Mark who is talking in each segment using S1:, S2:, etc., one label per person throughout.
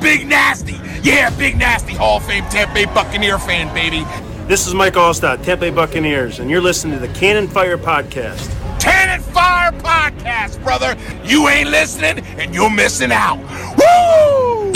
S1: Big
S2: Nasty. Yeah, Big Nasty Hall of Fame Tampa Bay Buccaneer fan, baby.
S3: This is Mike Alstott, Tampa Bay Buccaneers, and you're listening to the Cannon Fire Podcast.
S2: Cannon Fire Podcast, brother. You ain't listening and you're missing out. Woo!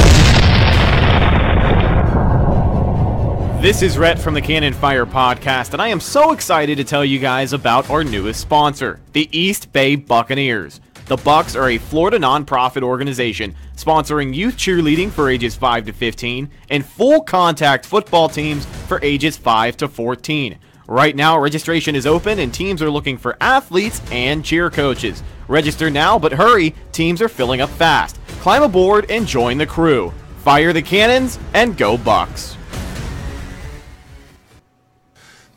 S4: This is Rhett from the Cannon Fire Podcast, and I am so excited to tell you guys about our newest sponsor, the East Bay Buccaneers. The Bucks are a Florida nonprofit organization sponsoring youth cheerleading for ages 5 to 15 and full contact football teams for ages 5 to 14. Right now, registration is open and teams are looking for athletes and cheer coaches. Register now, but hurry, teams are filling up fast. Climb aboard and join the crew. Fire the cannons and go Bucks.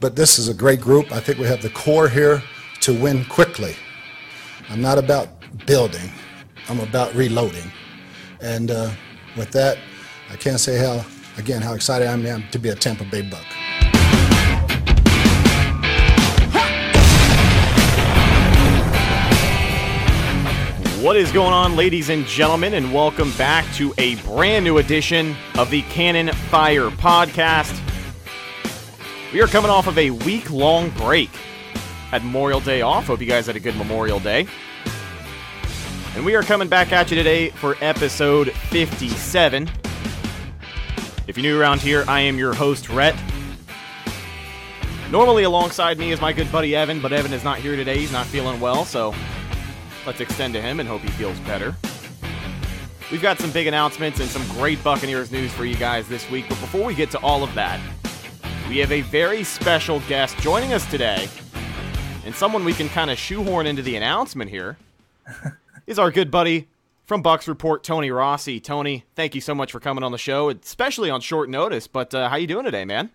S5: but this is a great group. I think we have the core here to win quickly. I'm not about building, I'm about reloading. And uh, with that, I can't say how, again, how excited I am to be a Tampa Bay Buck.
S4: What is going on, ladies and gentlemen, and welcome back to a brand new edition of the Cannon Fire Podcast. We are coming off of a week long break. Had Memorial Day off. Hope you guys had a good Memorial Day. And we are coming back at you today for episode 57. If you're new around here, I am your host, Rhett. Normally alongside me is my good buddy Evan, but Evan is not here today. He's not feeling well, so let's extend to him and hope he feels better. We've got some big announcements and some great Buccaneers news for you guys this week, but before we get to all of that, we have a very special guest joining us today, and someone we can kind of shoehorn into the announcement here is our good buddy from Bucks Report, Tony Rossi. Tony, thank you so much for coming on the show, especially on short notice. But uh, how you doing today, man?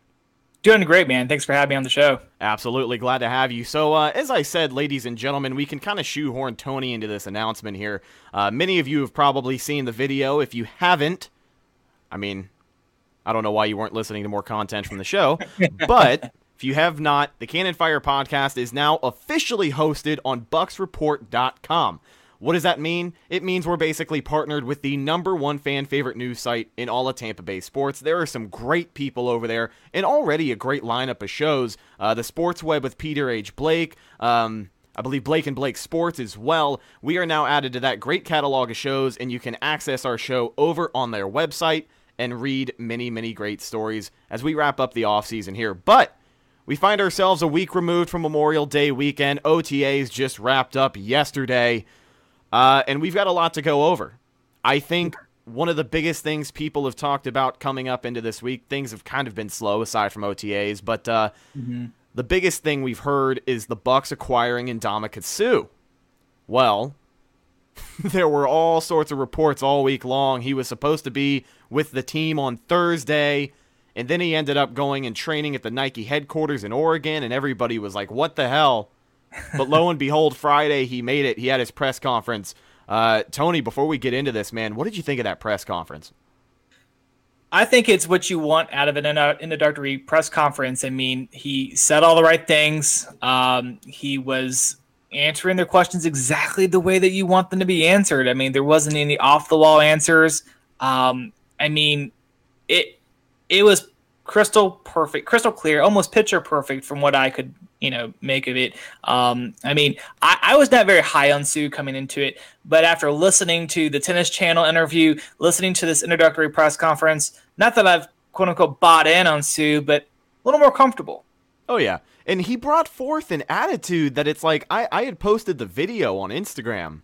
S6: Doing great, man. Thanks for having me on the show.
S4: Absolutely glad to have you. So, uh, as I said, ladies and gentlemen, we can kind of shoehorn Tony into this announcement here. Uh, many of you have probably seen the video. If you haven't, I mean, I don't know why you weren't listening to more content from the show, but if you have not, the Cannon Fire podcast is now officially hosted on BucksReport.com. What does that mean? It means we're basically partnered with the number one fan favorite news site in all of Tampa Bay sports. There are some great people over there, and already a great lineup of shows. Uh, the Sports Web with Peter H. Blake. Um, I believe Blake and Blake Sports as well. We are now added to that great catalog of shows, and you can access our show over on their website and read many, many great stories as we wrap up the offseason here. But we find ourselves a week removed from Memorial Day weekend. OTAs just wrapped up yesterday. Uh, and we've got a lot to go over. I think one of the biggest things people have talked about coming up into this week, things have kind of been slow aside from OTAs, but uh, the biggest thing we've heard is the Bucks acquiring Ndamukong Suh. Well, there were all sorts of reports all week long. He was supposed to be with the team on Thursday, and then he ended up going and training at the Nike headquarters in Oregon, and everybody was like, what the hell? but lo and behold, Friday he made it. He had his press conference. Uh, Tony, before we get into this, man, what did you think of that press conference?
S6: I think it's what you want out of an inno- introductory press conference. I mean, he said all the right things. Um, he was answering their questions exactly the way that you want them to be answered. I mean, there wasn't any off the wall answers. Um, I mean, it it was crystal perfect, crystal clear, almost picture perfect from what I could you know make of it. Um, I mean, I, I was not very high on Suh coming into it, but after listening to the Tennis Channel interview, listening to this introductory press conference, not that I've quote unquote bought in on Suh, but a little more comfortable.
S4: Oh yeah, and he brought forth an attitude that it's like I I had posted the video on Instagram.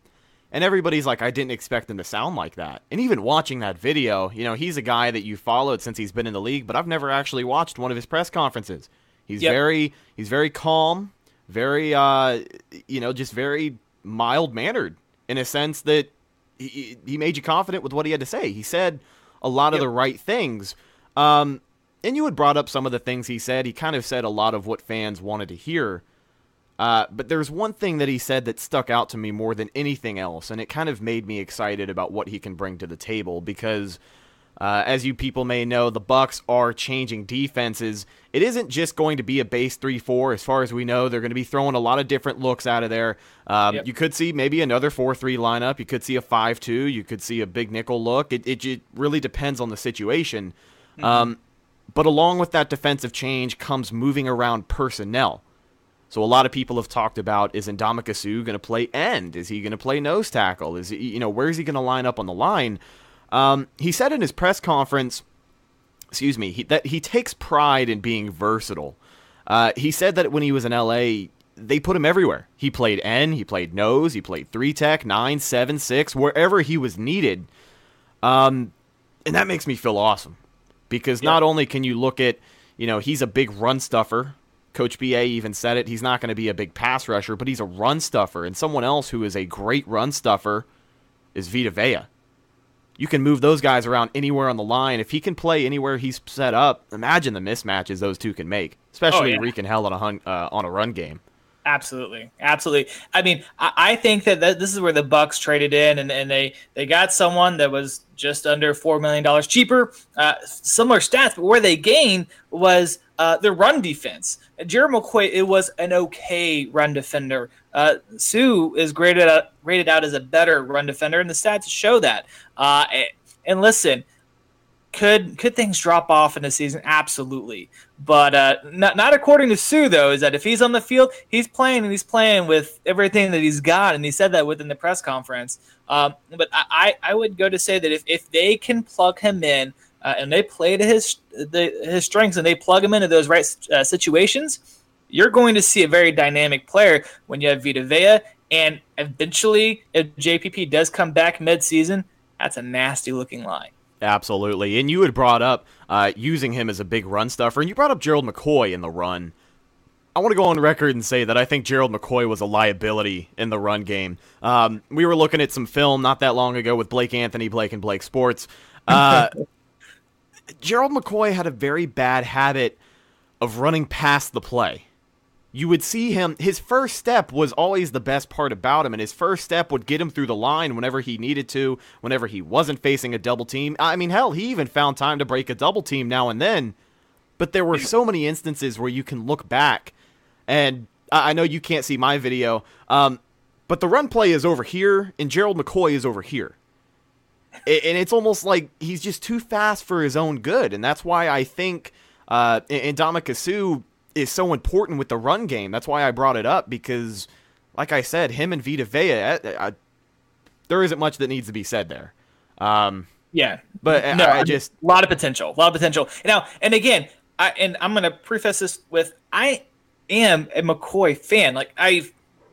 S4: And everybody's like, I didn't expect him to sound like that. And even watching that video, you know, he's a guy that you followed since he's been in the league, but I've never actually watched one of his press conferences. He's
S6: Yep.
S4: very he's very calm, very uh you know, just very mild mannered in a sense that he, he made you confident with what he had to say. He said a lot of
S6: Yep.
S4: the right things. Um and you had brought up some of the things he said. He kind of said a lot of what fans wanted to hear. Uh, but there's one thing that he said that stuck out to me more than anything else, and it kind of made me excited about what he can bring to the table because, uh, as you people may know, the Bucks are changing defenses. It isn't just going to be a base three-four, as far as we know. They're going to be throwing a lot of different looks out of there. Um,
S6: Yep.
S4: You could see maybe another four-three lineup. You could see a five-two. You could see a big nickel look. It it, it really depends on the situation. Um, but along with that defensive change comes moving around personnel. So a lot of people have talked about is Ndamukong Suh going to play end? Is he going to play nose tackle? Is he, you know where is he going to line up on the line? Um, he said in his press conference, excuse me, he, that he takes pride in being versatile. Uh, he said that when he was in LA, they put him everywhere. He played N, he played nose, he played three tech, nine, seven, six, wherever he was needed. Um, and that makes me feel awesome because not only can you look at, you know, he's a big run stuffer. Coach BA even said it. He's not going to be a big pass rusher, but he's a run stuffer. And someone else who is a great run stuffer is Vita Vea. You can move those guys around anywhere on the line. If he can play anywhere he's set up, imagine the mismatches those two can make, especially
S6: yeah.
S4: wreaking hell on a hun- uh, on a run game.
S6: Absolutely, absolutely. I mean, I, I think that, this is where the Bucks traded in, and, and they they got someone that was just under four million dollars cheaper. Uh, similar stats, but where they gained was uh, their run defense. Gerald McCoy, it was an okay run defender. Uh, Suh is graded out, rated out as a better run defender, and the stats show that. Uh, and listen, could could things drop off in the season? Absolutely, but uh, not not according to Suh though. Is that if he's on the field, he's playing and he's playing with everything that he's got, and he said that within the press conference. Um, but I, I would go to say that if, if they can plug him in uh, and they play to his the, his strengths and they plug him into those right uh, situations, you're going to see a very dynamic player when you have Vita Vea. And eventually, if JPP does come back mid-season, that's a nasty looking line.
S4: Absolutely. And you had brought up uh, using him as a big run stuffer, and you brought up Gerald McCoy in the run. I want to go on record and say that I think Gerald McCoy was a liability in the run game. Um, we were looking at some film not that long ago with Blake Anthony, Blake and Blake Sports. Uh, Gerald McCoy had a very bad habit of running past the play. You would see him, his first step was always the best part about him, and his first step would get him through the line whenever he needed to, whenever he wasn't facing a double team. I mean, hell, he even found time to break a double team now and then. But there were so many instances where you can look back, and I know you can't see my video, um, but the run play is over here, and Gerald McCoy is over here. And it's almost like he's just too fast for his own good, and that's why I think uh, Ndamukong Suh is so important with the run game. That's why I brought it up because, like I said, him and Vita Vea, I, I, there isn't much that needs to be said there. Um,
S6: Yeah,
S4: But I-
S6: no,
S4: I
S6: I
S4: just-
S6: a lot of potential, a lot of potential. Now, and again, I and I'm gonna preface this with I am a McCoy fan. Like I've,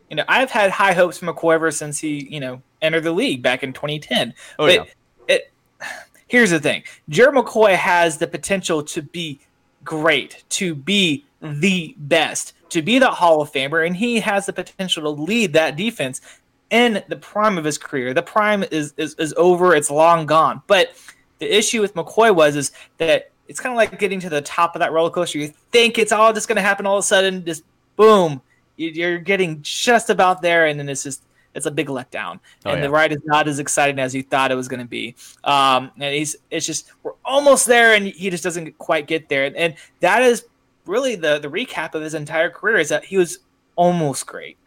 S6: you know, I've had high hopes for McCoy ever since he, you know, entered the league back in 2010.
S4: Oh,
S6: but
S4: yeah.
S6: it here's the thing: Gerald McCoy has the potential to be great, to be the best, to be the Hall of Famer, and he has the potential to lead that defense in the prime of his career. The prime is is, is over; it's long gone. But the issue with McCoy was is that it's kind of like getting to the top of that roller coaster. You think it's all just going to happen all of a sudden, just boom, you- you're getting just about there, and then it's just it's a big letdown,
S4: Oh,
S6: and
S4: yeah.
S6: the ride is not as exciting as you thought it was going to be. Um, and he's it's just we're almost there, and he just doesn't quite get there, and, and that is really the the recap of his entire career is that he was almost great,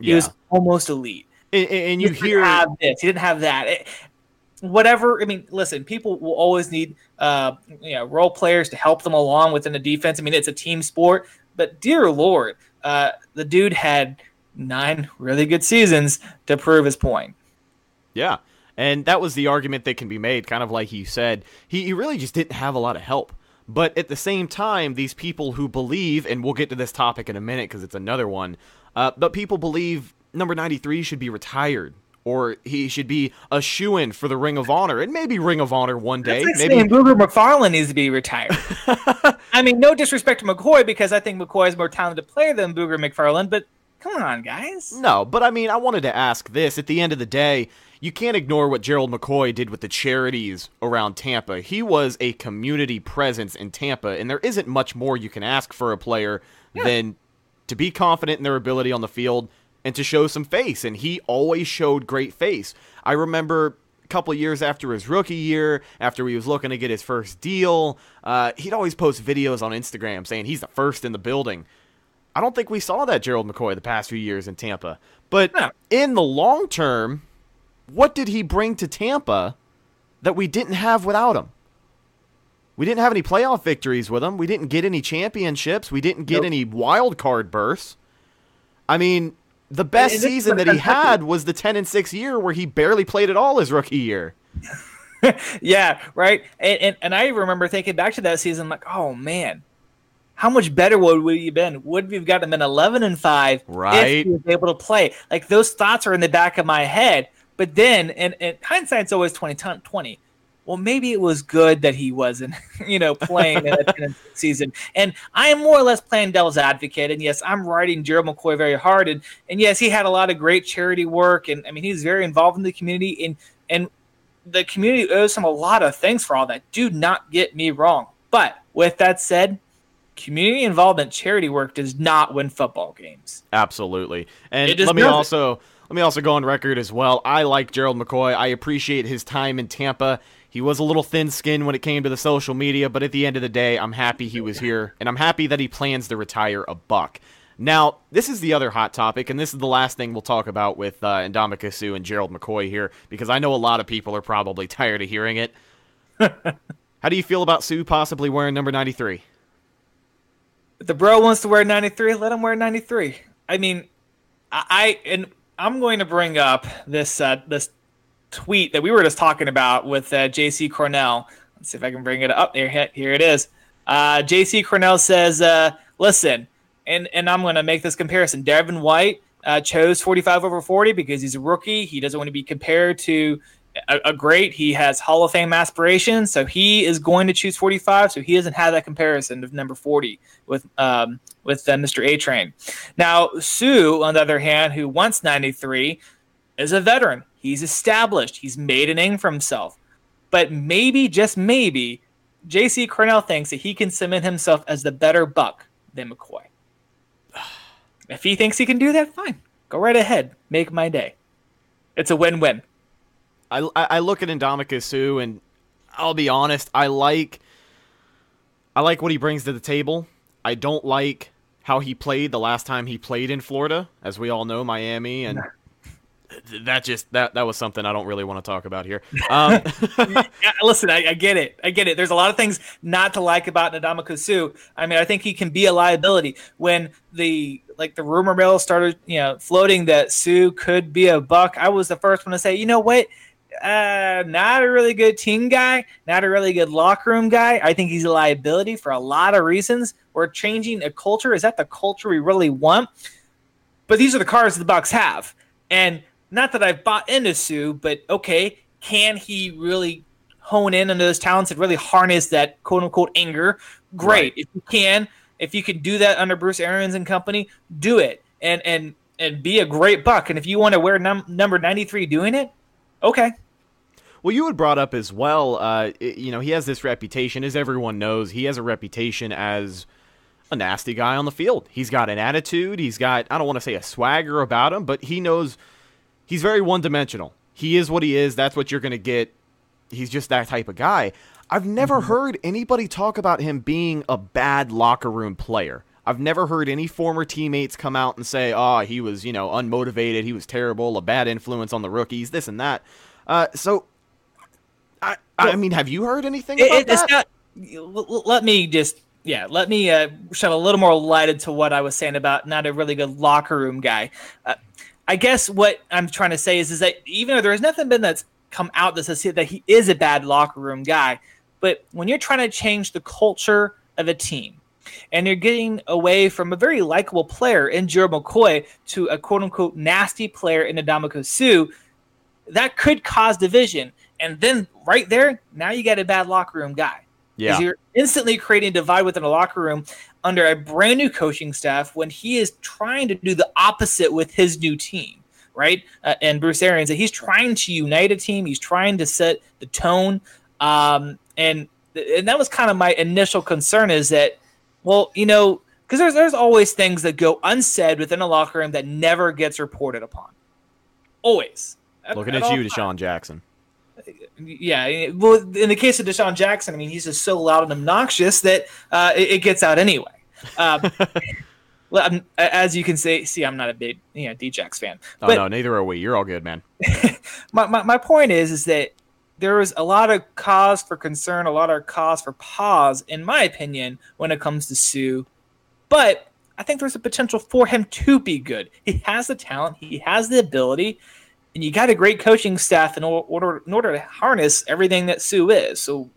S6: he
S4: yeah.
S6: was almost elite.
S4: and, and- you
S6: He didn't
S4: hear
S6: have this, he didn't have that. It- whatever. I mean, listen, people will always need uh, you know role players to help them along within the defense. I mean, it's a team sport, but dear lord, uh, the dude had nine really good seasons to prove his point.
S4: Yeah. And that was the argument that can be made, kind of like you said. He, he really just didn't have a lot of help. But at the same time, these people who believe, and we'll get to this topic in a minute because it's another one, uh, but people believe number 93 should be retired or he should be a shoe in for the Ring of Honor, and maybe Ring of Honor one day.
S6: That's like
S4: maybe
S6: Booger McFarland needs to be retired. I mean, no disrespect to McCoy because I think McCoy is more talented player than Booger McFarland, but come on, guys.
S4: No, but I mean, I wanted to ask this. At the end of the day, you can't ignore what Gerald McCoy did with the charities around Tampa. He was a community presence in Tampa, and there isn't much more you can ask for a player than to be confident in their ability on the field and to show some face. And he always showed great face. I remember a couple years after his rookie year, after he was looking to get his first deal, uh, he'd always post videos on Instagram saying he's the first in the building. I don't think we saw that Gerald McCoy the past few years in Tampa. But
S6: No.
S4: in the long term, what did he bring to Tampa that we didn't have without him? We didn't have any playoff victories with him. We didn't get any championships. We didn't get
S6: Nope.
S4: any wild card berths. I mean, the best
S6: and
S4: season that he had was the 10 and 6 year where he barely played at all his rookie year.
S6: Yeah, right. And, and and I remember thinking back to that season, like, oh man, how much better would we have been? Would we have gotten in eleven and five
S4: Right.
S6: if he was able to play? Like those thoughts are in the back of my head. But then, and, and hindsight's always 20, 20. Well, maybe it was good that he wasn't, you know, playing in that 10 and six season. And I am more or less playing devil's advocate. And yes, I'm writing Gerald McCoy very hard. And and yes, he had a lot of great charity work. And I mean, he's very involved in the community. And and the community owes him a lot of things for all that. Do not get me wrong. But with that said, community involvement charity work does not win football games.
S4: Absolutely. And let me also let me also go on record as well. I like Gerald McCoy. I appreciate his time in Tampa. He was a little thin-skinned when it came to the social media, but at the end of the day, I'm happy he was here, and I'm happy that he plans to retire a buck. Now, this is the other hot topic, and this is the last thing we'll talk about with uh, Ndamukong Suh and Gerald McCoy here, because I know a lot of people are probably tired of hearing it. How do you feel about Suh possibly wearing number 93?
S6: The bro wants to wear 93, let him wear 93. I mean, I, I and I'm going to bring up this uh, this tweet that we were just talking about with uh, JC Cornell. Let's see if I can bring it up. Here, here it is. Uh, JC Cornell says, uh, "Listen, and and I'm going to make this comparison. Devin White uh, chose 45 over 40 because he's a rookie. He doesn't want to be compared to a, a great. He has Hall of Fame aspirations, so he is going to choose 45. So he doesn't have that comparison of number 40 with um, with uh, Mr. A Train. Now Suh, on the other hand, who wants 93, is a veteran. He's established. He's made a name for himself. But maybe, just maybe, J.C. Cornell thinks that he can cement himself as the better buck than McCoy. If he thinks he can do that, fine. Go right ahead. Make my day. It's a win-win.
S4: I, I I look at Ndamukong Suh and I'll be honest, I like I like what he brings to the table. I don't like how he played the last time he played in Florida, as we all know, Miami, and that just that that was something I don't really want to talk about here. Um,
S6: listen, I, I get it. I get it. There's a lot of things not to like about Ndamukong Suh. I mean, I think he can be a liability. When the like the rumor mill started, you know, floating that Suh could be a buck, I was the first one to say, you know what? Uh, not a really good team guy, not a really good locker room guy. I think he's a liability for a lot of reasons. We're changing a culture. Is that the culture we really want? But these are the cards the Bucks have. And not that I've bought into Suh, but okay, can he really hone in on those talents and really harness that quote unquote anger? Great. If you can, if you can do that under Bruce Arians and company, do it. And and and be a great buck. And if you want to wear num- number 93 doing it, okay.
S4: Well, you had brought up as well. Uh, you know, he has this reputation, as everyone knows. He has a reputation as a nasty guy on the field. He's got an attitude. He's got I don't want to say a swagger about him, but he knows he's very one dimensional. He is what he is. That's what you're going to get. He's just that type of guy. I've never heard anybody talk about him being a bad locker room player. I've never heard any former teammates come out and say, "Oh, he was, you know, unmotivated. He was terrible, a bad influence on the rookies, this and that." Uh, so, I, I mean, have you heard anything
S6: It-
S4: about
S6: it- it's
S4: that?
S6: not. Let me just yeah. Let me uh, shed a little more light into what I was saying about not a really good locker room guy. Uh, I guess what I'm trying to say is is that even though there has nothing been that's come out that says that he is a bad locker room guy, but when you're trying to change the culture of a team. And you're getting away from a very likable player in Gerald McCoy to a quote unquote nasty player in Ndamukong Suh that could cause division. And then right there, now you got a bad locker room guy.
S4: Yeah.
S6: You're instantly creating a divide within a locker room under a brand new coaching staff when he is trying to do the opposite with his new team, right? Uh, and Bruce Arians, he's trying to unite a team. He's trying to set the tone. Um, and and that was kind of my initial concern is that, well, you know, because there's there's always things that go unsaid within a locker room that never gets reported upon. Always.
S4: Looking
S6: At
S4: at you. DeSean Jackson.
S6: Yeah, well, in the case of DeSean Jackson, I mean, he's just so loud and obnoxious that uh, it, it gets out anyway. Um, I'm- as you can say, see, I'm not a big, you know, Djax fan.
S4: Oh
S6: But
S4: no, neither are we. You're all good, man.
S6: my, my, my point is, is that there was a lot of cause for concern, a lot of cause for pause, in my opinion, when it comes to Suh. But I think there's a potential for him to be good. He has the talent, he has the ability, and you got a great coaching staff in order in order to harness everything that Suh is. So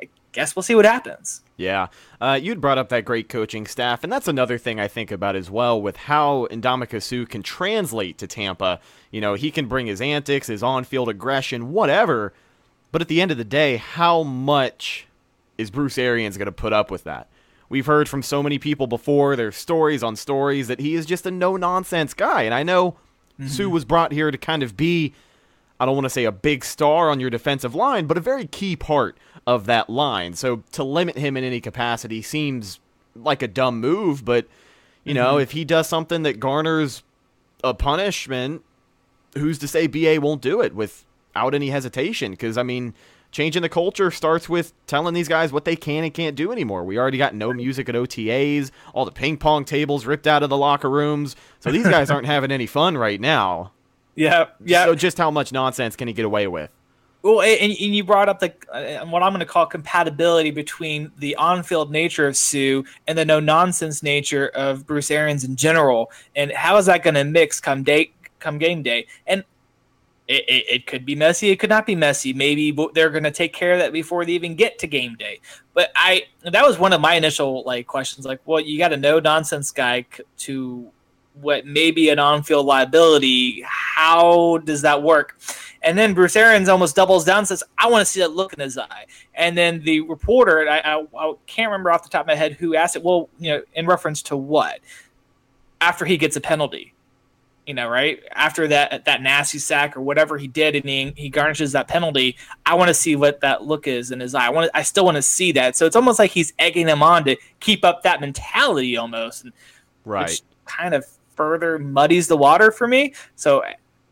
S6: I guess we'll see what happens.
S4: Yeah. Uh, you'd brought up that great coaching staff, and that's another thing I think about as well with how Ndamukong Suh can translate to Tampa. You know, he can bring his antics, his on field aggression, whatever, but at the end of the day, how much is Bruce Arians going to put up with that? We've heard from so many people before, there's stories on stories that he is just a no nonsense guy, and I know mm-hmm. Suh was brought here to kind of be I don't want to say a big star on your defensive line, but a very key part of that line. So to limit him in any capacity seems like a dumb move, but you know, mm-hmm. if he does something that garners a punishment, who's to say BA won't do it without any hesitation? Because I mean, changing the culture starts with telling these guys what they can and can't do anymore. We already got no music at OTAs, all the ping pong tables ripped out of the locker rooms, so these guys aren't having any fun right now.
S6: Yeah, yeah.
S4: So just how much nonsense can he get away with?
S6: Well, and, and you brought up the uh, what I'm going to call compatibility between the on-field nature of Suh and the no-nonsense nature of Bruce Arians in general, and how is that going to mix come day, come game day? And it, it, it could be messy, it could not be messy. Maybe they're going to take care of that before they even get to game day. But I that was one of my initial like questions, like, well, you got a no-nonsense guy c- to what may be an on-field liability. How does that work? And then Bruce Arians almost doubles down and says, I want to see that look in his eye. And then the reporter, I, I, I can't remember off the top of my head who asked it, well, you know, in reference to what? After he gets a penalty, you know, right? After that that nasty sack or whatever he did and he, he garnishes that penalty, I want to see what that look is in his eye. I want I still want to see that. So it's almost like he's egging them on to keep up that mentality almost. And
S4: Right.
S6: which kind of further muddies the water for me. So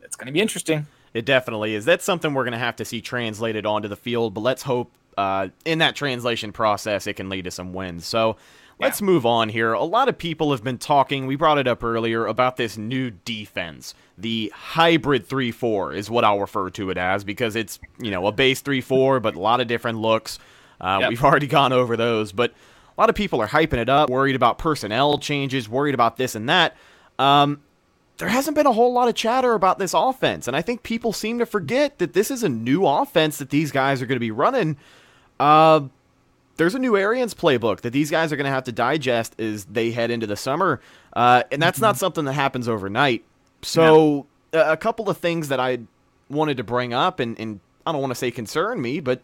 S6: it's going to be interesting.
S4: It definitely is. That's something we're going to have to see translated onto the field, but let's hope uh, in that translation process it can lead to some wins. So let's move on here. A lot of people have been talking, we brought it up earlier, about this new defense. The hybrid 3 4 is what I'll refer to it as because it's, you know, a base 3 4, but a lot of different looks. Uh,
S6: Yep.
S4: We've already gone over those, but a lot of people are hyping it up, worried about personnel changes, worried about this and that. Um, there hasn't been a whole lot of chatter about this offense, and I think people seem to forget that this is a new offense that these guys are going to be running. Uh, there's a new Arians playbook that these guys are going to have to digest as they head into the summer, uh, and that's not something that happens overnight. So, a a couple of things that I wanted to bring up, and, and I don't want to say concern me, but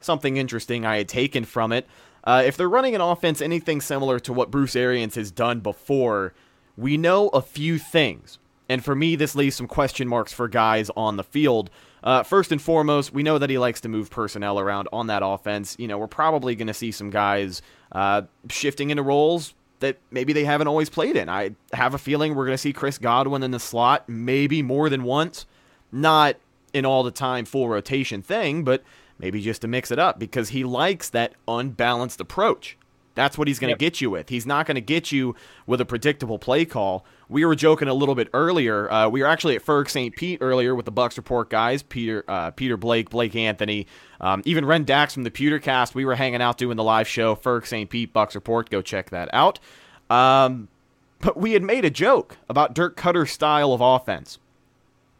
S4: something interesting I had taken from it. Uh, if they're running an offense anything similar to what Bruce Arians has done before, we know a few things. And for me, this leaves some question marks for guys on the field. Uh, first and foremost, we know that he likes to move personnel around on that offense. You know, we're probably going to see some guys uh, shifting into roles that maybe they haven't always played in. I have a feeling we're going to see Chris Godwin in the slot maybe more than once. Not an all the time full rotation thing, but maybe just to mix it up because he likes that unbalanced approach. That's what he's going to
S6: Yep.
S4: get you with. He's not going to get you with a predictable play call. We were joking a little bit earlier. Uh, we were actually at Ferg St. Pete earlier with the Bucks Report guys, Peter, uh, Peter Blake, Blake Anthony, um, even Ren Dax from the Pewtercast. We were hanging out doing the live show, Ferg St. Pete Bucks Report. Go check that out. Um, but we had made a joke about Dirk Koetter's style of offense.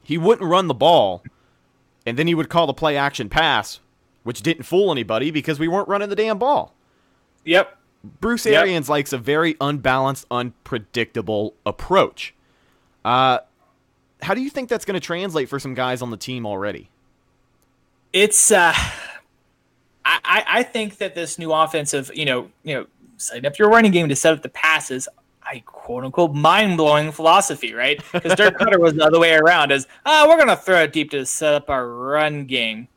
S4: He wouldn't run the ball, and then he would call the play action pass, which didn't fool anybody because we weren't running the damn ball.
S6: Yep.
S4: Bruce
S6: Yep.
S4: Arians likes a very unbalanced, unpredictable approach. Uh, how do you think that's going to translate for some guys on the team already?
S6: It's uh, I I- I think that this new offensive, you know, you know, setting up your running game to set up the passes. I quote unquote mind blowing philosophy, right? Because Dirk Koetter was the other way around, is oh, we're gonna throw it deep to set up our run game.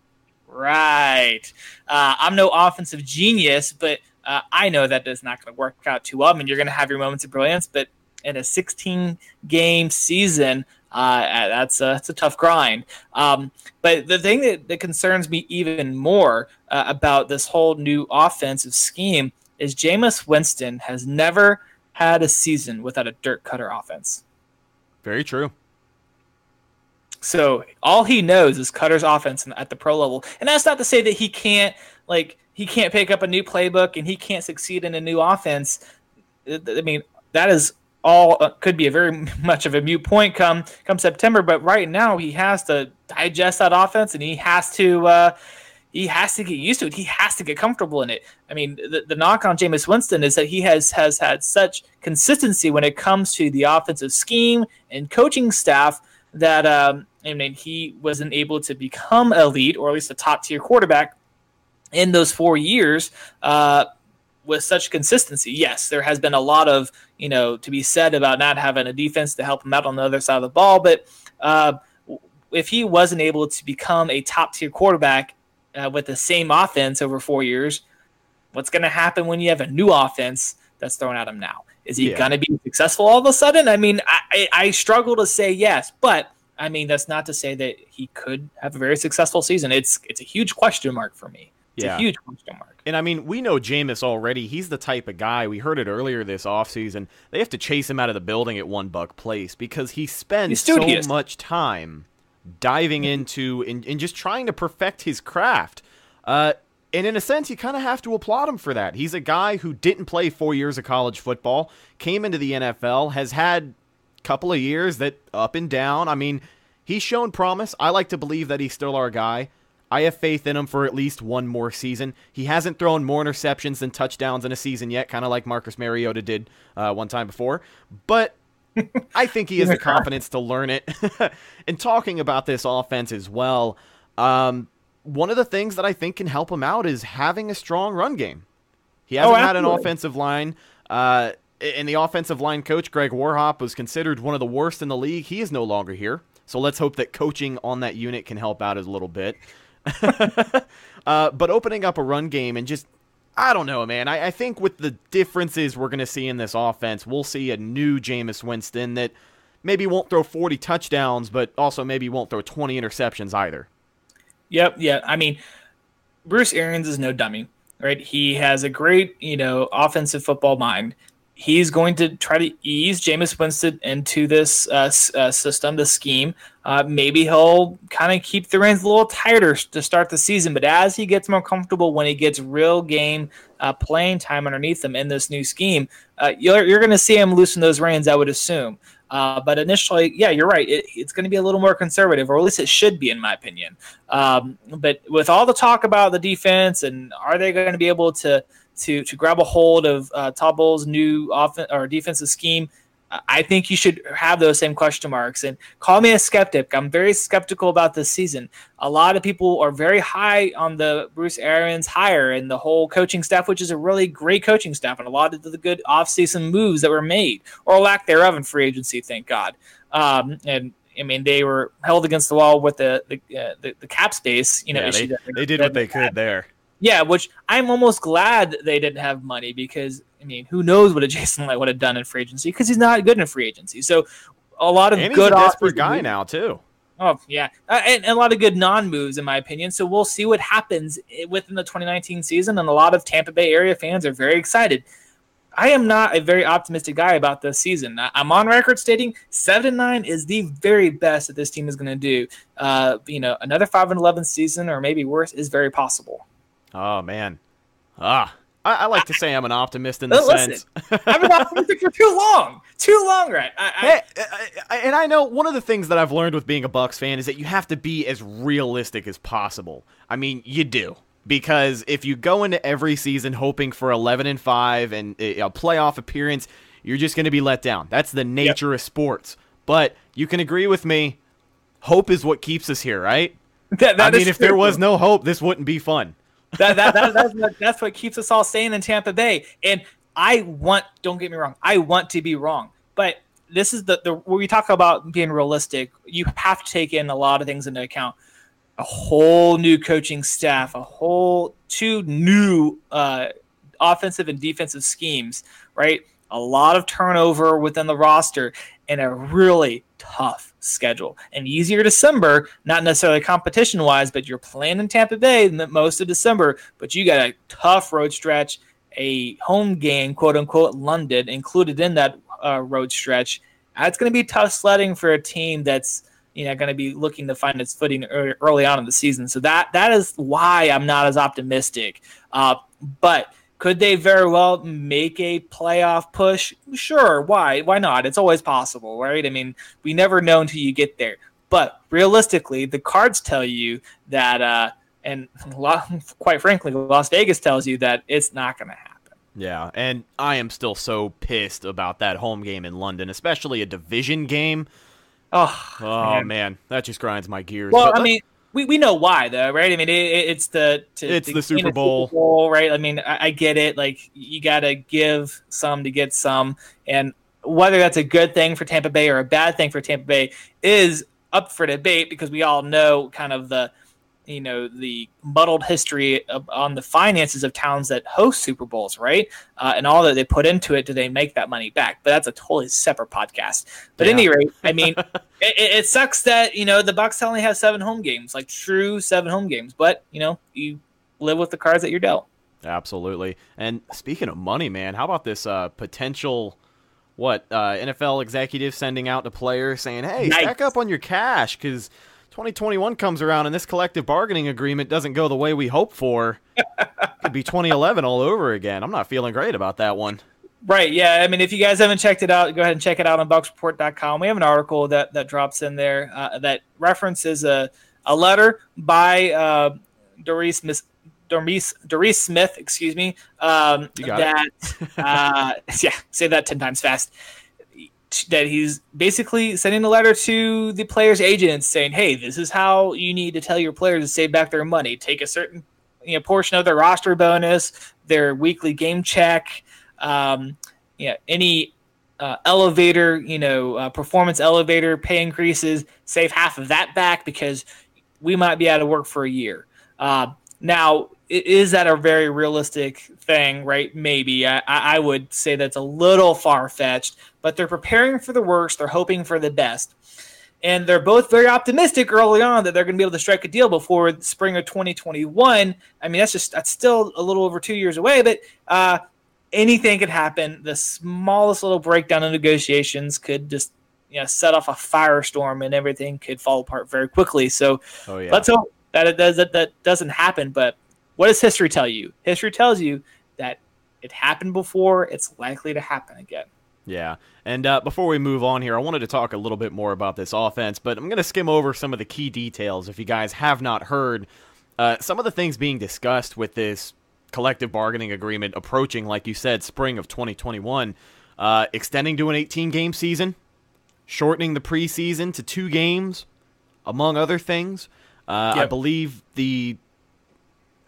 S6: Right. Uh, I'm no offensive genius, but uh, I know that is not going to work out too well. I mean, you're going to have your moments of brilliance, but in a 16 game season, uh, that's a, that's a tough grind. Um, but the thing that, that concerns me even more uh, about this whole new offensive scheme is Jameis Winston has never had a season without a Dirk Koetter offense.
S4: Very true.
S6: So all he knows is Koetter's offense at the pro level, and that's not to say that he can't like he can't pick up a new playbook and he can't succeed in a new offense. I mean, that is all uh, could be a very much of a mute point come come September. But right now, he has to digest that offense, and he has to uh, he has to get used to it. He has to get comfortable in it. I mean, the, the knock on Jameis Winston is that he has has had such consistency when it comes to the offensive scheme and coaching staff that um, I mean he wasn't able to become elite or at least a top tier quarterback in those four years uh, with such consistency. Yes, there has been a lot of you know to be said about not having a defense to help him out on the other side of the ball, but uh, if he wasn't able to become a top tier quarterback uh, with the same offense over four years, what's going to happen when you have a new offense that's thrown at him now? Is he
S4: Yeah.
S6: going to be successful all of a sudden? I mean, I, I, I struggle to say yes, but I mean that's not to say that he could have a very successful season. It's it's a huge question mark for me. It's
S4: Yeah.
S6: a huge question mark.
S4: And I mean, we know Jameis already. He's the type of guy. We heard it earlier this offseason. They have to chase him out of the building at One Buc Place because he spends so much time diving into and, and just trying to perfect his craft. Uh, and in a sense, you kind of have to applaud him for that. He's a guy who didn't play four years of college football, came into the NFL, has had a couple of years that up and down. I mean, he's shown promise. I like to believe that he's still our guy. I have faith in him for at least one more season. He hasn't thrown more interceptions than touchdowns in a season yet, kind of like Marcus Mariota did uh, one time before. But I think he has the confidence to learn it. and talking about this offense as well, um, one of the things that I think can help him out is having a strong run game. He hasn't had an offensive line. Uh, and the offensive line coach, Greg Warhop, was considered one of the worst in the league. He is no longer here. So let's hope that coaching on that unit can help out a little bit. uh, but opening up a run game and just, I don't know, man. I, I think with the differences we're going to see in this offense, we'll see a new Jameis Winston that maybe won't throw 40 touchdowns, but also maybe won't throw 20 interceptions either.
S6: Yep, yeah. I mean, Bruce Arians is no dummy, right? He has a great, you know, offensive football mind. He's going to try to ease Jameis Winston into this uh, uh, system, the scheme. Uh, maybe he'll kind of keep the reins a little tighter to start the season, but as he gets more comfortable, when he gets real game uh, playing time underneath him in this new scheme, uh, you're, you're going to see him loosen those reins, I would assume. Uh, but initially, yeah, you're right. It, it's going to be a little more conservative, or at least it should be, in my opinion. Um, but with all the talk about the defense and are they going to be able to to to grab a hold of uh, Todd Bowles' new offense or defensive scheme? I- think you should have those same question marks. And call me a skeptic. I'm very skeptical about this season. A lot of people are very high on the Bruce Arians hire and the whole coaching staff, which is a really great coaching staff, and a lot of the good offseason moves that were made or lack thereof in free agency. Thank God. Um, and I mean, they were held against the wall with the the, uh, the, the cap space. You know,
S4: Yeah, they, they did what they could there.
S6: Yeah, which I'm almost glad they didn't have money because I mean, who knows what a Jason Licht would have done in free agency because he's not good in free agency. So a lot of
S4: And he's
S6: good
S4: a desperate guy now, too.
S6: Oh yeah, uh, and, and a lot of good non-moves in my opinion. So we'll see what happens within the 2019 season, and a lot of Tampa Bay area fans are very excited. I am not a very optimistic guy about this season. I- I'm on record stating seven and nine is the very best that this team is going to do. Uh, you know, another five and eleven season, or maybe worse, is very possible.
S4: Oh, man. Ah. I, I like to say I'm an optimist in the
S6: listen,
S4: sense.
S6: I've been optimistic for too long, too long, right? I, I,
S4: Hey, and I know one of the things that I've learned with being a Bucks fan is that you have to be as realistic as possible. I mean, you do because if you go into every season hoping for 11 and 5 and a playoff appearance, you're just going to be let down. That's the nature of sports. But you can agree with me. Hope is what keeps us here, right?
S6: That,
S4: I mean, if there was no hope, this wouldn't be fun.
S6: That, that, that, that's, what, that's what keeps us all staying in Tampa Bay. And I want, don't get me wrong, I want to be wrong. But this is the, the where we talk about being realistic, you have to take in a lot of things into account. A whole new coaching staff, a whole two new uh, offensive and defensive schemes, right? A lot of turnover within the roster and a really tough schedule. An easier December, not necessarily competition wise, but you're playing in Tampa Bay most of December, but you got a tough road stretch, a home game, quote unquote, London included in that uh, road stretch. That's going to be tough sledding for a team that's you know going to be looking to find its footing early, early on in the season. So that that is why I'm not as optimistic. Uh, but could they very well make a playoff push? Sure. Why? Why not? It's always possible, right? I mean, we never know until you get there. But realistically, the cards tell you that, uh, and quite frankly, Las Vegas tells you that it's not going to happen.
S4: Yeah, and I am still so pissed about that home game in London, especially a division game.
S6: Oh,
S4: Oh
S6: man.
S4: man, that just grinds my gears.
S6: Well,
S4: But
S6: I mean, we, we know why though, right? I mean, it, it- it's the to,
S4: It's
S6: to
S4: the Super
S6: gain a
S4: Bowl.
S6: right? I mean, I, I get it. Like you got to give some to get some, and whether that's a good thing for Tampa Bay or a bad thing for Tampa Bay is up for debate because we all know kind of the you know the muddled history of, on the finances of towns that host Super Bowls, right? Uh, and all that they put into it, do they make that money back? But that's a totally separate podcast. But at any rate, I mean, it, it it sucks that you know the Bucks only have seven home games, like true seven home games. But you know, you live with the cards that you're dealt.
S4: Absolutely. And speaking of money, man, how about this uh, potential what uh, NFL executive sending out to players saying, "Hey,
S6: Nice.
S4: stack up on your cash because 2021 comes around and this collective bargaining agreement doesn't go the way we hope for. Could be 2011 all over again. I'm not feeling great about that one.
S6: Right. Yeah. I mean, if you guys haven't checked it out, go ahead and check it out on bucksreport.com. We have an article that, that drops in there uh, that references a, a letter by uh, Doris Miss. Doris, DeMaurice Smith, excuse me. Um,
S4: You got
S6: that, uh, yeah, say that 10 times fast. That he's basically sending a letter to the players' agents saying, hey, this is how you need to tell your players to save back their money. Take a certain you know, portion of their roster bonus, their weekly game check, um, yeah, any uh, elevator, you know, uh, performance elevator pay increases, save half of that back because we might be out of work for a year. Uh, now, is that a very realistic thing, right? Maybe. I, I would say that's a little far fetched, but they're preparing for the worst. They're hoping for the best. And they're both very optimistic early on that they're going to be able to strike a deal before spring of 2021. I mean, that's just, that's still a little over two years away, but uh, anything could happen. The smallest little breakdown in negotiations could just, you know, set off a firestorm and everything could fall apart very quickly. So,
S4: Oh yeah.
S6: let's hope that it does that, that doesn't happen. But what does history tell you? History tells you that it happened before. It's likely to happen again.
S4: Yeah. And uh, before we move on here, I wanted to talk a little bit more about this offense, but I'm going to skim over some of the key details if you guys have not heard uh, some of the things being discussed with this collective bargaining agreement approaching, like you said, spring of 2021, uh, extending to an 18 game season, shortening the preseason to two games, among other things. Uh, I believe the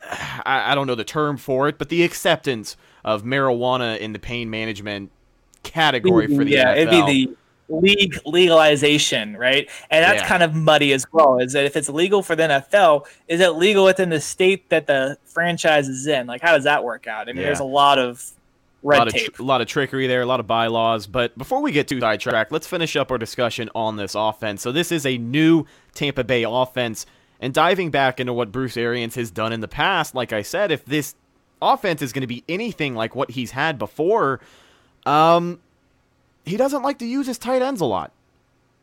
S4: I, I don't know the term for it, but the acceptance of marijuana in the pain management category for the
S6: yeah,
S4: NFL.
S6: it'd be the league legalization, right? And that's
S4: Yeah.
S6: kind of muddy as well. Is that if it's legal for the NFL, is it legal within the state that the franchise is in? Like, how does that work out? I mean,
S4: Yeah.
S6: there's a lot of
S4: a
S6: red
S4: lot of,
S6: tape.
S4: tr- a lot of trickery there, a lot of bylaws. But before we get too sidetracked, let's finish up our discussion on this offense. So this is a new Tampa Bay offense, and diving back into what Bruce Arians has done in the past, like I said, if this offense is going to be anything like what he's had before, um, he doesn't like to use his tight ends a lot.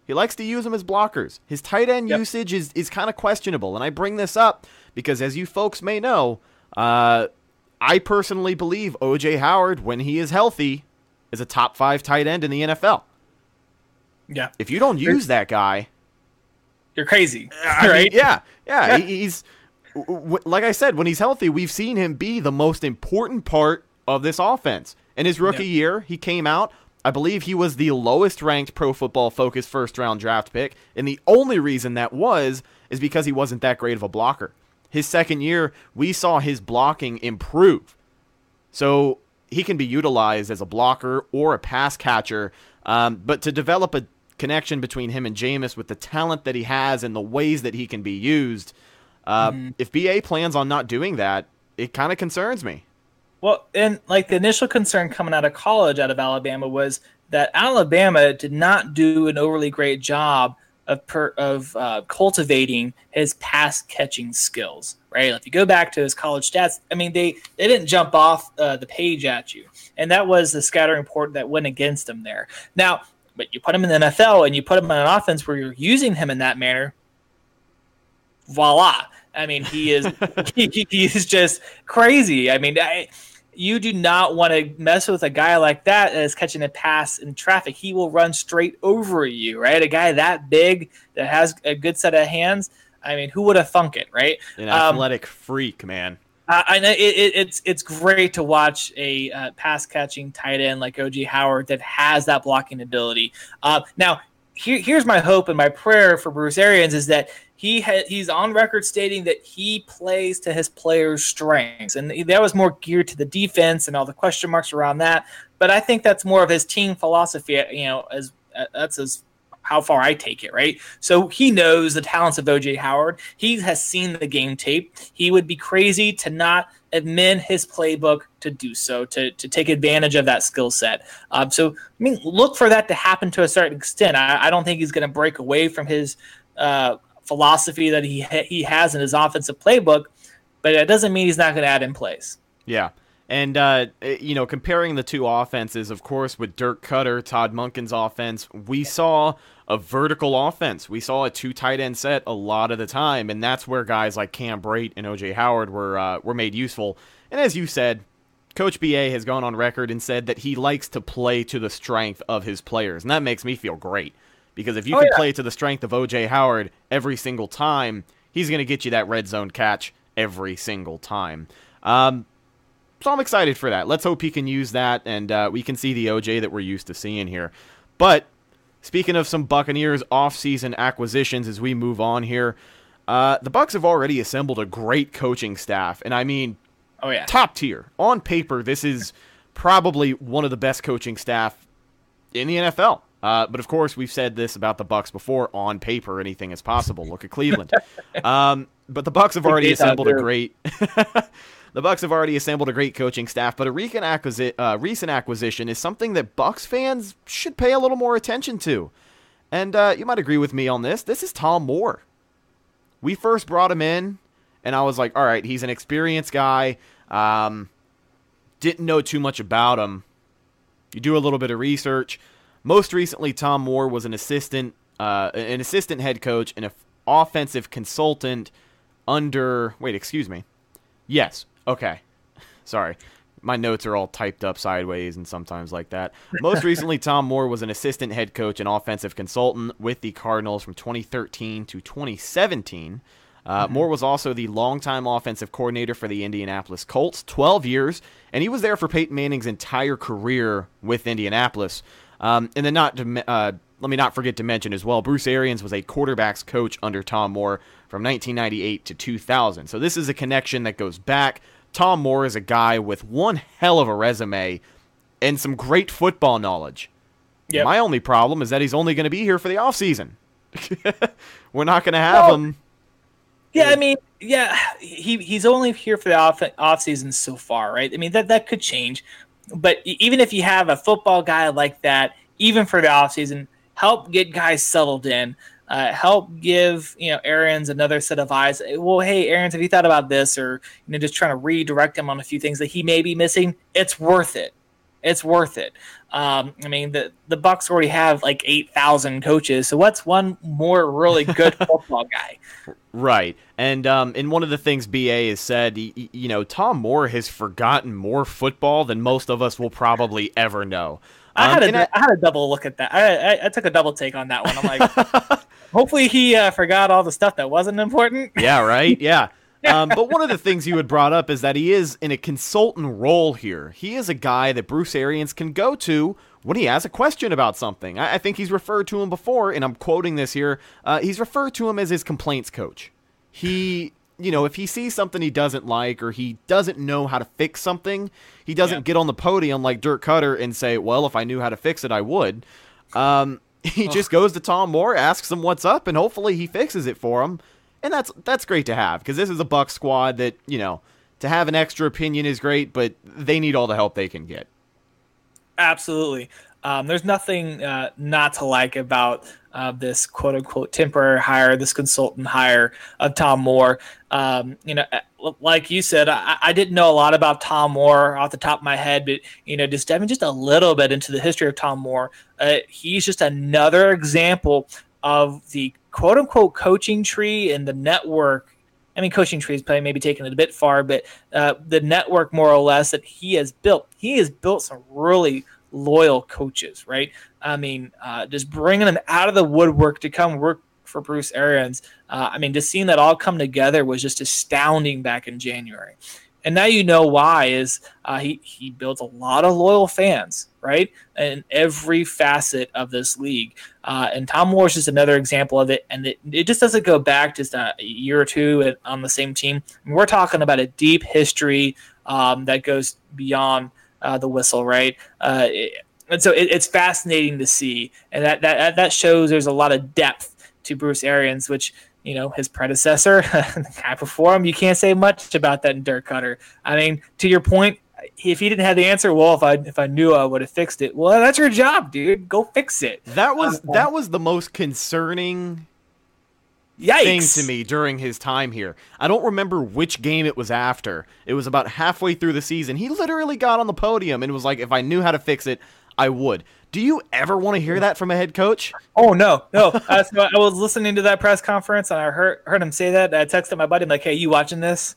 S4: He likes to use them as blockers. His tight end
S6: Yep.
S4: usage is, is kind of questionable. And I bring this up because, as you folks may know, uh, I personally believe OJ Howard, when he is healthy, is a top five tight end in the NFL.
S6: yeah,
S4: If you don't use that guy,
S6: you're crazy,
S4: I mean,
S6: right?
S4: yeah, yeah,
S6: Yeah.
S4: he- he's w- w- like I said, when he's healthy, we've seen him be the most important part of this offense. In his rookie year, he came out I believe he was the lowest ranked pro football focused first round draft pick, and the only reason that was is because he wasn't that great of a blocker. His second year, we saw his blocking improve. So he can be utilized as a blocker or a pass catcher. Um, but to develop a connection between him and Jameis with the talent that he has and the ways that he can be used, uh, if BA plans on not doing that, it kind of concerns me.
S6: Well, and like the initial concern coming out of college out of Alabama was that Alabama did not do an overly great job of per, of uh, cultivating his pass catching skills. Right, if you go back to his college stats, I mean they they didn't jump off uh, the page at you, and that was the scattering report that went against him there. Now, but you put him in the NFL and you put him in an offense where you're using him in that manner, voila. I mean, he is he, he is just crazy. I mean, I, you do not want to mess with a guy like that that is catching a pass in traffic. He will run straight over you, right? A guy that big that has a good set of hands. I mean, who would have thunk it, right?
S4: An
S6: Um,
S4: athletic freak, man.
S6: Uh, I know it, it, it's it's great to watch a uh, pass catching tight end like OJ Howard that has that blocking ability. Uh, now, here, here's my hope and my prayer for Bruce Arians is that he ha- he's on record stating that he plays to his players' strengths, and that was more geared to the defense and all the question marks around that. But I think that's more of his team philosophy. You know, as uh, that's as how far I take it, right? So he knows the talents of OJ Howard. He has seen the game tape. He would be crazy to not amend his playbook to do so, to, to take advantage of that skill set. Um, so, I mean, look for that to happen to a certain extent. I, I don't think he's going to break away from his uh, philosophy that he ha- he has in his offensive playbook, but it doesn't mean he's not going to add in plays.
S4: Yeah. And, uh, eh, you know, comparing the two offenses, of course, with Dirk Koetter, Todd Monken's offense, we saw a vertical offense. We saw a two tight end set a lot of the time, and that's where guys like Cam Brate and OJ Howard were uh, were made useful. And as you said, Coach BA has gone on record and said that he likes to play to the strength of his players, and that makes me feel great because if you
S6: Oh,
S4: can
S6: yeah.
S4: play to the strength of OJ Howard every single time, he's going to get you that red zone catch every single time. Um, so I'm excited for that. Let's hope he can use that, and uh, we can see the OJ that we're used to seeing here. But speaking of some Buccaneers offseason acquisitions, as we move on here, uh, the Bucs have already assembled a great coaching staff, and I mean
S6: Oh yeah,
S4: top tier. On paper, this is probably one of the best coaching staff in the NFL. Uh, but of course, we've said this about the Bucs before. On paper, anything is possible. Look at Cleveland. um, but the Bucs have already assembled a great. the Bucs have already assembled a great coaching staff. But a recent, acquisi- uh, recent acquisition is something that Bucs fans should pay a little more attention to. And uh, you might agree with me on this. This is Tom Moore. We first brought him in, and I was like, all right, he's an experienced guy. Um, didn't know too much about him. You do a little bit of research. Most recently, Tom Moore was an assistant, uh, an assistant head coach and an offensive consultant under. Wait, excuse me. Yes. Okay. Sorry. My notes are all typed up sideways and sometimes like that. Most recently, Tom Moore was an assistant head coach and offensive consultant with the Cardinals from 2013 to 2017. Uh, Moore was also the longtime offensive coordinator for the Indianapolis Colts, 12 years, and he was there for Peyton Manning's entire career with Indianapolis. Um, and then, not to, uh, let me not forget to mention as well, Bruce Arians was a quarterbacks coach under Tom Moore from 1998 to 2000. So this is a connection that goes back. Tom Moore is a guy with one hell of a resume and some great football knowledge.
S6: Yep.
S4: My only problem is that he's only going to be here for the offseason. We're not going to have
S6: Well,
S4: him.
S6: Yeah, I mean, yeah, he he's only here for the off off season so far, right? I mean that that could change, but even if you have a football guy like that, even for the off season, help get guys settled in, uh, help give you know Arians another set of eyes. Well, hey, Arians, have you thought about this, or you know, just trying to redirect him on a few things that he may be missing? It's worth it. It's worth it. Um, I mean, the the Bucs already have like eight thousand coaches, so what's one more really good football guy?
S4: Right. And um, and one of the things BA has said, you know, Tom Moore has forgotten more football than most of us will probably ever know.
S6: I
S4: Um,
S6: had a, I, had a double look at that. I, I, I took a double take on that one. I'm like, hopefully he uh, forgot all the stuff that wasn't important.
S4: Yeah, right? Yeah. Um, but one of the things you had brought up is that he is in a consultant role here. He is a guy that Bruce Arians can go to when he has a question about something. I, I think he's referred to him before, and I'm quoting this here. Uh, he's referred to him as his complaints coach. He, you know, if he sees something he doesn't like or he doesn't know how to fix something, he doesn't
S6: Yeah.
S4: get on the podium like Dirk Koetter and say, "Well, if I knew how to fix it, I would." Um, he just goes to Tom Moore, asks him what's up, and hopefully he fixes it for him. And that's that's great to have because this is a Buck squad that you know to have an extra opinion is great, but they need all the help they can get.
S6: Absolutely. Um, there's nothing uh, not to like about uh, this quote unquote temporary hire, this consultant hire of Tom Moore. Um, you know, uh, like you said, I, I didn't know a lot about Tom Moore off the top of my head, but you know, just diving just a little bit into the history of Tom Moore, uh, he's just another example of the quote unquote coaching tree and the network I mean, coaching tree is probably maybe taking it a bit far, but uh, the network, more or less, that he has built, he has built some really loyal coaches, right? I mean, uh, just bringing them out of the woodwork to come work for Bruce Arians. Uh, I mean, just seeing that all come together was just astounding back in January. And now you know why is uh, he he built a lot of loyal fans, right? In every facet of this league, uh, and Tom Moore is just another example of it. And it, it just doesn't go back just a year or two on the same team. I mean, we're talking about a deep history um, that goes beyond uh, the whistle, right? Uh, it- and so it, it's fascinating to see, and that that that shows there's a lot of depth to Bruce Arians, which you know his predecessor, the guy before him. You can't say much about that in Dirk Koetter. I mean, to your point, if he didn't have the answer, well, if I if I knew, I would have fixed it. Well, that's your job, dude. Go fix it.
S4: That was
S6: Uh,
S4: that was the most concerning
S6: Yikes!
S4: thing to me during his time here. I don't remember which game it was after. It was about halfway through the season. He literally got on the podium and was like, "If I knew how to fix it, I would." Do you ever want to hear that from a head coach?
S6: Oh no, no. Uh, so I was listening to that press conference and I heard heard him say that. I texted my buddy, I'm like, "Hey, you watching this?"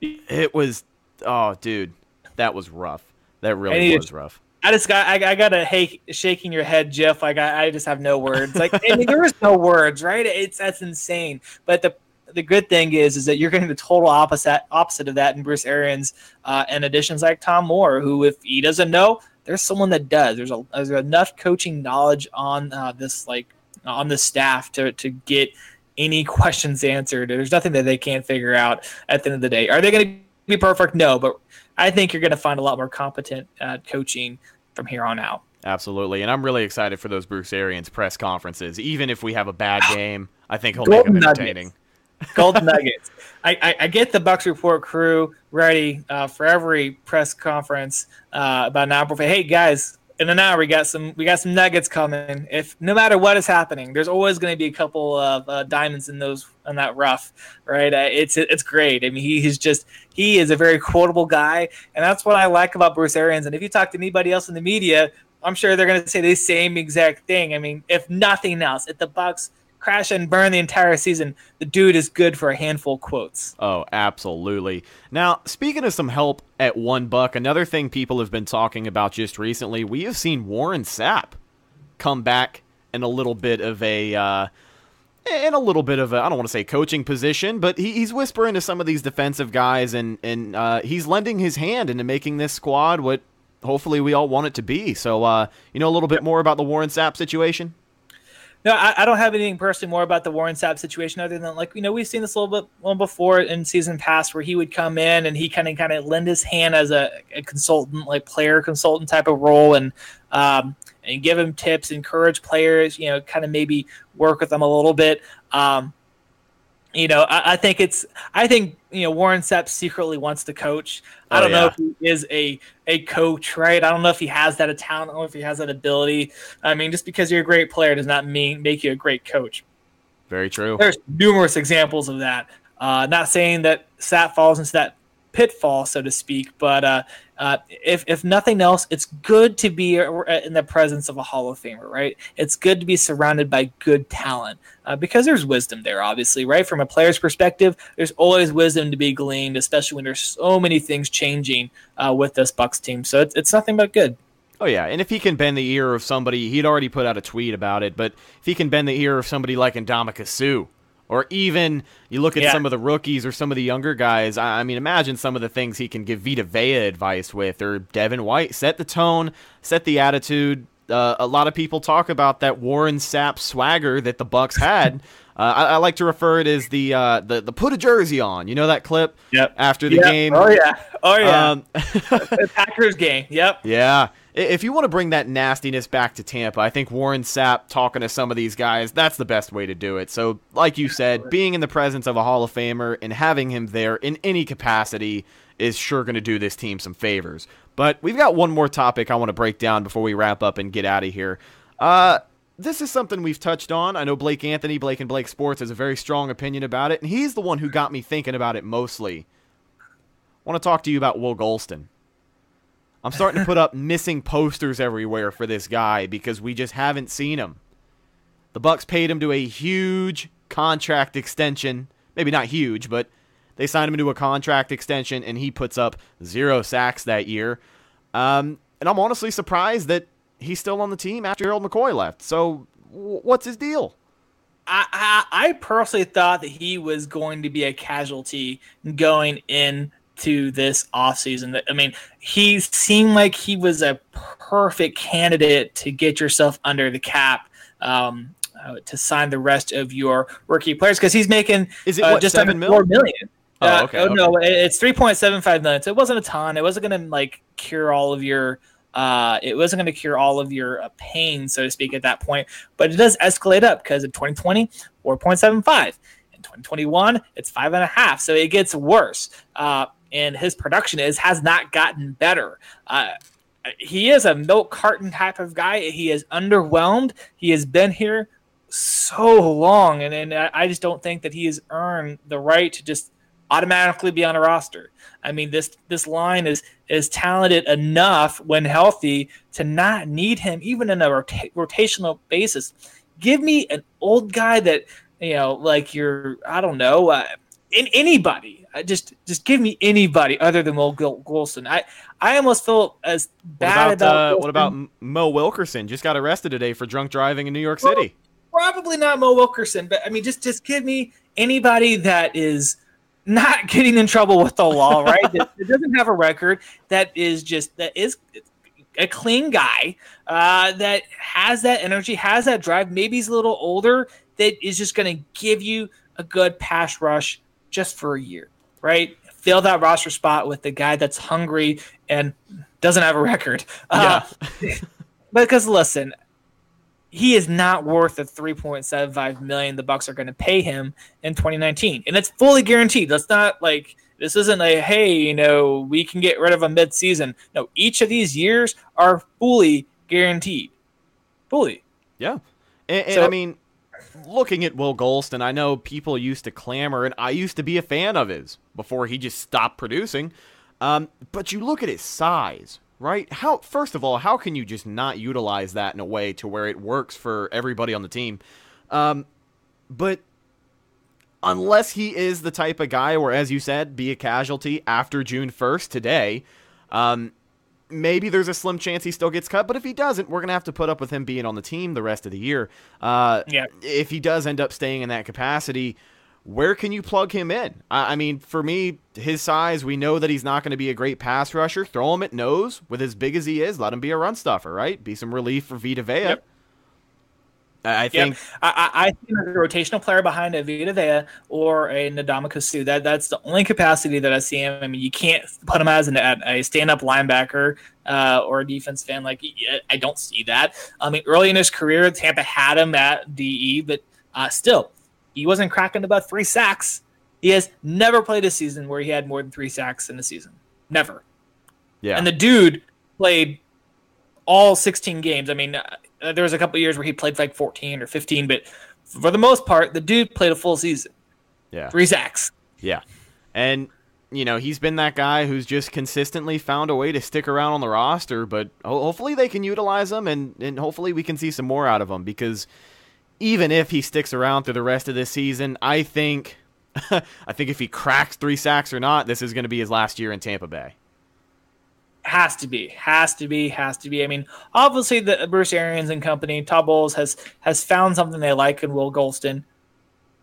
S4: It was, oh, dude, that was rough. That really was rough.
S6: I just got I, I got a hey shaking your head, Jeff. Like I, I just have no words. Like I mean, there is no words, right? It's that's insane. But the the good thing is is that you're getting the total opposite opposite of that in Bruce Arians uh, and additions like Tom Moore, who if he doesn't know, there's someone that does. There's a there's enough coaching knowledge on uh, this like on the staff to to get any questions answered. There's nothing that they can't figure out at the end of the day. Are they going to be perfect? No, but I think you're going to find a lot more competent uh, coaching from here on out.
S4: Absolutely, and I'm really excited for those Bruce Arians press conferences. Even if we have a bad game, I think he'll
S6: Golden
S4: make them
S6: nuggets.
S4: entertaining.
S6: Golden Nuggets. I, I, I get the Bucks report crew ready uh, for every press conference uh, about an hour before. Hey guys, in an hour we got some we got some nuggets coming. If no matter what is happening, there's always going to be a couple of uh, diamonds in those in that rough, right? Uh, it's it's great. I mean, he, he's just he is a very quotable guy, and that's what I like about Bruce Arians. And if you talk to anybody else in the media, I'm sure they're going to say the same exact thing. I mean, if nothing else, if the Bucs crash and burn the entire season, the dude is good for a handful of quotes.
S4: Oh, absolutely. Now, speaking of some help at One Buc, another thing people have been talking about just recently, we have seen Warren Sapp come back in a little bit of a uh, in a little bit of a I don't want to say coaching position, but he, he's whispering to some of these defensive guys, and and uh, he's lending his hand into making this squad what hopefully we all want it to be. So, uh, you know a little bit more about the Warren Sapp situation.
S6: No, I, I don't have anything personally more about the Warren Sapp situation other than like you know we've seen this a little bit one before in season past where he would come in and he kind of kind of lend his hand as a, a consultant like player consultant type of role and um, and give him tips, encourage players, you know, kind of maybe work with them a little bit. Um, you know, I, I think it's I think you know Warren Sapp secretly wants to coach. I
S4: Oh,
S6: don't know if he is a a coach, right? I don't know if he has that talent, know if he has that ability. I mean, just because you're a great player does not mean make you a great coach.
S4: Very true.
S6: There's numerous examples of that. Uh, not saying that Sapp falls into that pitfall, so to speak, but uh, uh, if if nothing else, it's good to be in the presence of a Hall of Famer, right? It's good to be surrounded by good talent uh, because there's wisdom there, obviously, right? From a player's perspective, there's always wisdom to be gleaned, especially when there's so many things changing uh, with this Bucs team. So it's, it's nothing but good.
S4: Oh yeah, and if he can bend the ear of somebody, he'd already put out a tweet about it. But if he can bend the ear of somebody like Ndamukong Suh Or even you look at
S6: Yeah.
S4: some of the rookies or some of the younger guys. I, I mean, imagine some of the things he can give Vita Vea advice with, or Devin White. Set the tone, set the attitude. Uh, a lot of people talk about that Warren Sapp swagger that the Bucs had. uh, I, I like to refer it as the uh, the the put a jersey on. You know that clip
S6: Yep.
S4: after the
S6: Yep.
S4: game.
S6: Oh yeah. Oh yeah.
S4: Um,
S6: the Packers game. Yep.
S4: Yeah. If you want to bring that nastiness back to Tampa, I think Warren Sapp talking to some of these guys, that's the best way to do it. So, like you said, being in the presence of a Hall of Famer and having him there in any capacity is sure going to do this team some favors. But we've got one more topic I want to break down before we wrap up and get out of here. Uh, this is something we've touched on. I know Blake Anthony, Blake and Blake Sports, has a very strong opinion about it, and he's the one who got me thinking about it mostly. I want to talk to you about Will Gholston. I'm starting to put up missing posters everywhere for this guy because we just haven't seen him. The Bucs paid him to a huge contract extension. Maybe not huge, but they signed him to a contract extension and he puts up zero sacks that year. Um, and I'm honestly surprised that he's still on the team after Gerald McCoy left. So w- what's his deal?
S6: I, I I personally thought that he was going to be a casualty going into this offseason. I mean, he seemed like he was a perfect candidate to get yourself under the cap um, uh, to sign the rest of your rookie players because he's making
S4: Is it,
S6: uh,
S4: what,
S6: just
S4: seven
S6: under
S4: mil?
S6: four million.
S4: Oh,
S6: Uh,
S4: okay,
S6: oh, no,
S4: okay.
S6: it- it's three point seven five million. So it wasn't a ton. It wasn't going to like cure all of your. Uh, it wasn't going to cure all of your uh, pain, so to speak, at that point. But it does escalate up because in 2020, 4.75. In 2021, it's five and a half. So it gets worse. Uh, and his production is has not gotten better. Uh, he is a milk carton type of guy. He is underwhelmed. He has been here so long, and, and I just don't think that he has earned the right to just automatically be on a roster. I mean, this this line is is talented enough when healthy to not need him even in a rota- rotational basis. Give me an old guy that you know, like you're I don't know, uh, in anybody. I just just give me anybody other than Mo Gholston. I I almost feel as
S4: What
S6: bad
S4: about, uh, what about Mo Wilkerson? Just got arrested today for drunk driving in New York City.
S6: probably not Mo Wilkerson, but I mean, just just give me anybody that is not getting in trouble with the law, right? that, that doesn't have a record, that is just that is a clean guy, uh, that has that energy, has that drive. Maybe he's a little older, that is just going to give you a good pass rush just for a year, right? Fill that roster spot with the guy that's hungry and doesn't have a record. Yeah. Uh, because listen, he is not worth the 3.75 million the Bucs are going to pay him in 2019 and it's fully guaranteed that's not like this isn't a hey you know we can get rid of him mid-season no each of these years are fully guaranteed fully
S4: Yeah. And, and
S6: So-
S4: I mean, looking at Will Gholston, I know people used to clamor, and I used to be a fan of his before he just stopped producing. Um, but you look at his size, right? How first of all, how can you just not utilize that in a way to where it works for everybody on the team? Um, but unless he is the type of guy where, as you said, be a casualty after June first today, um, maybe there's a slim chance he still gets cut, but if he doesn't, we're gonna have to put up with him being on the team the rest of the year. Uh,
S6: Yeah.
S4: If he does end up staying in that capacity, where can you plug him in? I, I mean, for me, his size, we know that he's not going to be a great pass rusher. Throw him at nose with as big as he is. Let him be a run stuffer, right? Be some relief for Vita Vea.
S6: Yep.
S4: I think.
S6: I, I, I think a rotational player behind a Vita Vea or a Ndamukong Suh. That that's the only capacity that I see him. I mean, you can't put him as an, a stand-up linebacker uh, or a defense fan. Like I don't see that. I mean, early in his career, Tampa had him at DE, but uh, still, he wasn't cracking about three sacks. He has never played a season where he had more than three sacks in a season. Never.
S4: Yeah.
S6: And the dude played all 16 games. I mean, uh, there was a couple years where he played like 14 or 15, but for the most part, the dude played a full season.
S4: yeah.
S6: Three sacks.
S4: Yeah. And, you know, he's been that guy who's just consistently found a way to stick around on the roster, but ho- hopefully they can utilize him and, and hopefully we can see some more out of him because even if he sticks around through the rest of this season, I think I think if he cracks three sacks or not, this is going to be his last year in Tampa Bay.
S6: Has to be, has to be, has to be. I mean, obviously, the Bruce Arians and company, Todd Bowles has has found something they like in Will Gholston.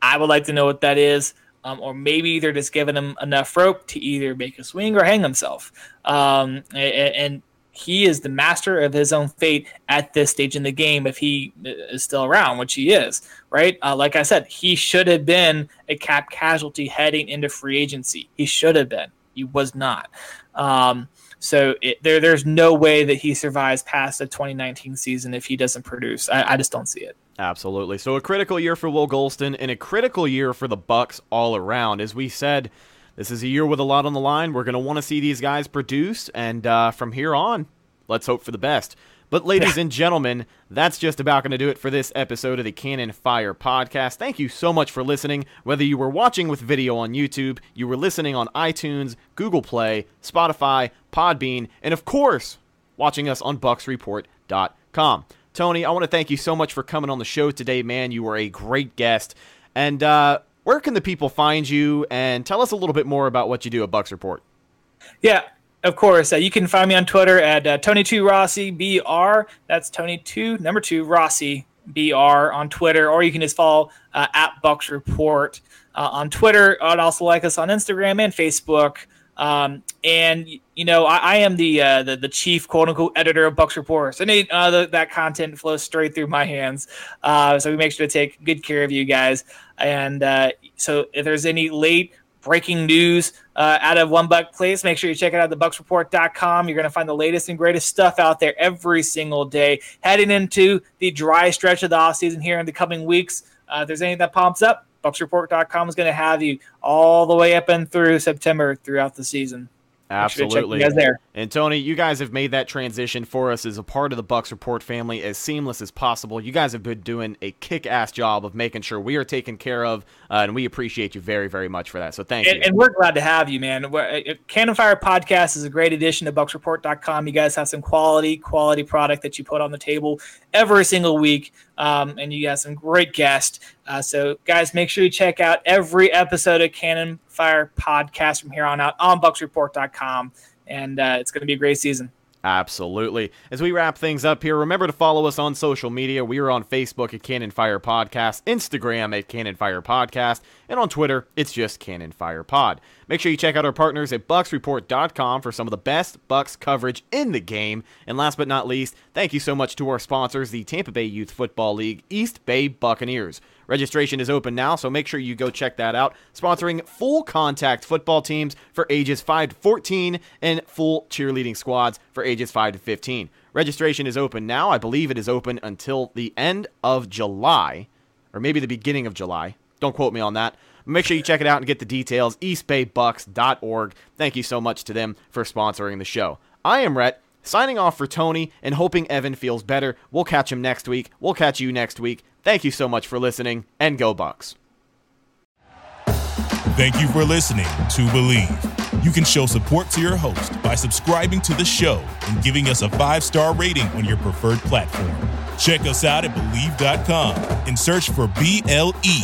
S6: I would like to know what that is. Um, or maybe they're just giving him enough rope to either make a swing or hang himself. Um, and, and he is the master of his own fate at this stage in the game if he is still around, which he is, right? Uh, like I said, he should have been a cap casualty heading into free agency. He should have been. He was not. Um, so it, there, there's no way that he survives past the 2019 season if he doesn't produce. I, I just don't see it.
S4: Absolutely. So a critical year for Will Gholston and a critical year for the Bucs all around. As we said, this is a year with a lot on the line. We're going to want to see these guys produce, and uh, from here on, let's hope for the best. But, ladies and gentlemen, that's just about going to do it for this episode of the Cannon Fire podcast. Thank you so much for listening. Whether you were watching with video on YouTube, you were listening on iTunes, Google Play, Spotify, Podbean, and of course, watching us on BucksReport.com. Tony, I want to thank you so much for coming on the show today, man. You were a great guest. And uh, where can the people find you? And tell us a little bit more about what you do at Bucks Report.
S6: Yeah, of course. Uh, you can find me on Twitter at uh, Tony2 Rossi BR. That's Tony2, number two, Rossi BR on Twitter. Or you can just follow uh, at Bucks Report uh, on Twitter. I'd also like us on Instagram and Facebook. Um, and you know, I, I am the, uh, the the chief quote unquote editor of Bucks Report. So any, uh, the, that content flows straight through my hands. Uh, so we make sure to take good care of you guys. And uh, so if there's any late breaking news uh, out of One Buc Place. Make sure you check it out thebucksreport.com. You're going to find the latest and greatest stuff out there every single day. Heading into the dry stretch of the off season here in the coming weeks. Uh, if there's anything that pops up, bucksreport.com is going to have you all the way up and through September throughout the season.
S4: Absolutely. And Tony, you guys have made that transition for us as a part of the Bucks Report family as seamless as possible. You guys have been doing a kick-ass job of making sure we are taken care of, uh, and we appreciate you very, very much for that. So thank
S6: and,
S4: you.
S6: And we're glad to have you, man. Uh, Cannon Fire Podcast is a great addition to BucksReport.com. You guys have some quality, quality product that you put on the table every single week, um, and you got some great guests. Uh, so, guys, make sure you check out every episode of Cannon Fire Podcast from here on out on BucksReport.com, and uh, it's going to be a great season.
S4: Absolutely. As we wrap things up here, remember to follow us on social media. We are on Facebook at Cannon Fire Podcast, Instagram at Cannon Fire Podcast, and on Twitter, it's just Cannon Fire Pod. Make sure you check out our partners at BucksReport.com for some of the best Bucks coverage in the game. And last but not least, thank you so much to our sponsors, the Tampa Bay Youth Football League, East Bay Buccaneers. Registration is open now, so make sure you go check that out. Sponsoring full contact football teams for ages 5 to 14 and full cheerleading squads for ages 5 to 15. Registration is open now. I believe it is open until the end of July, or maybe the beginning of July. Don't quote me on that. Make sure you check it out and get the details. EastBayBucks.org. Thank you so much to them for sponsoring the show. I am Rhett. Signing off for Tony and hoping Evan feels better. We'll catch him next week. We'll catch you next week. Thank you so much for listening, and go Bucs.
S7: Thank you for listening to Bleav. You can show support to your host by subscribing to the show and giving us a five star rating on your preferred platform. Check us out at Bleav.com and search for B L E